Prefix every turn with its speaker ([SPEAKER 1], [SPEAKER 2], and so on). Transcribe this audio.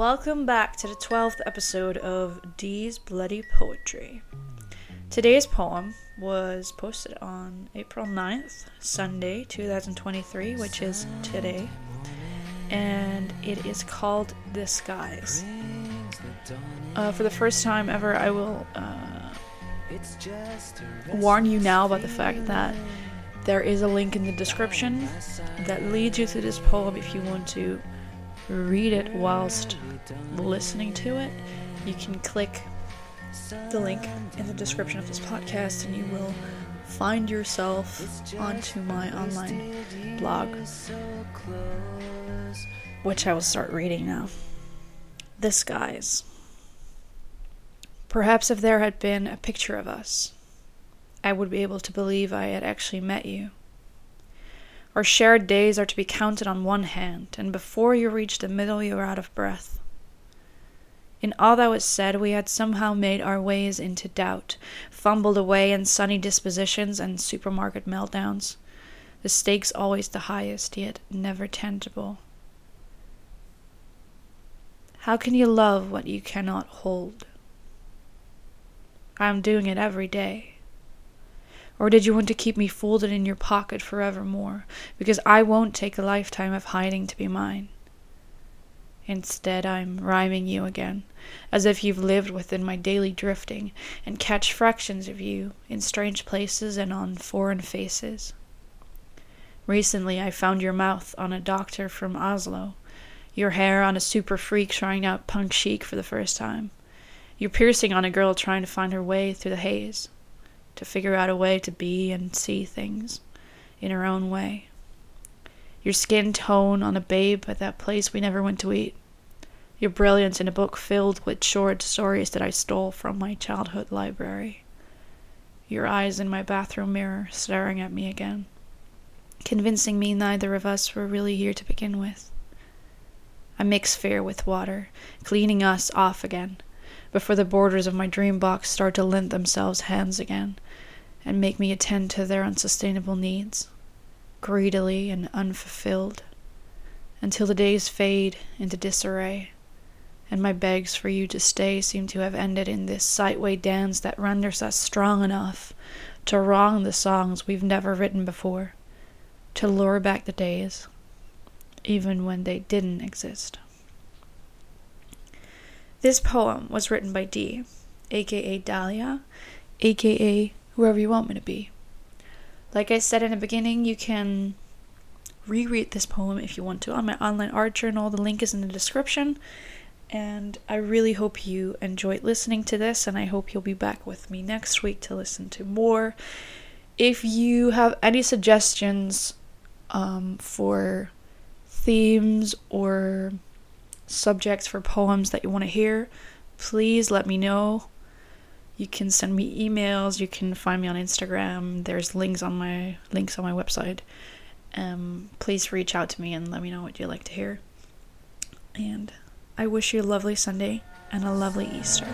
[SPEAKER 1] Welcome back to the 12th episode of Dee's Bloody Poetry. Today's poem was posted on April 9th, Sunday, 2023, which is today, and it is called Disguise. Uh, for the first time ever, I will uh, warn you now about the fact that there is a link in the description that leads you to this poem if you want to read it whilst listening to it, you can click the link in the description of this podcast and you will find yourself onto my online blog, which I will start reading now. Disguise. Perhaps if there had been a picture of us, I would be able to believe I had actually met you. Our shared days are to be counted on one hand, and before you reach the middle, you are out of breath. In all that was said, we had somehow made our ways into doubt, fumbled away in sunny dispositions and supermarket meltdowns, the stakes always the highest, yet never tangible. How can you love what you cannot hold? I am doing it every day. Or did you want to keep me folded in your pocket forevermore, because I won't take a lifetime of hiding to be mine? Instead, I'm rhyming you again, as if you've lived within my daily drifting, and catch fractions of you in strange places and on foreign faces. Recently, I found your mouth on a doctor from Oslo, your hair on a super freak trying out punk chic for the first time, your piercing on a girl trying to find her way through the haze to figure out a way to be and see things in her own way. Your skin tone on a babe at that place we never went to eat. Your brilliance in a book filled with short stories that I stole from my childhood library. Your eyes in my bathroom mirror staring at me again, convincing me neither of us were really here to begin with. I mix fear with water, cleaning us off again, before the borders of my dream box start to lend themselves hands again, and make me attend to their unsustainable needs, greedily and unfulfilled, until the days fade into disarray, and my begs for you to stay seem to have ended in this sightway dance that renders us strong enough to wrong the songs we've never written before, to lure back the days, even when they didn't exist. This poem was written by D, aka Dahlia, aka whoever you want me to be. Like I said in the beginning, you can reread this poem if you want to on my online art journal. The link is in the description. And I really hope you enjoyed listening to this, and I hope you'll be back with me next week to listen to more. If you have any suggestions um, for themes or subjects for poems that you want to hear, please let me know. You can send me emails. You can find me on Instagram. There's links on my links on my website. Um, please reach out to me and let me know what you'd like to hear. And I wish you a lovely Sunday and a lovely Easter.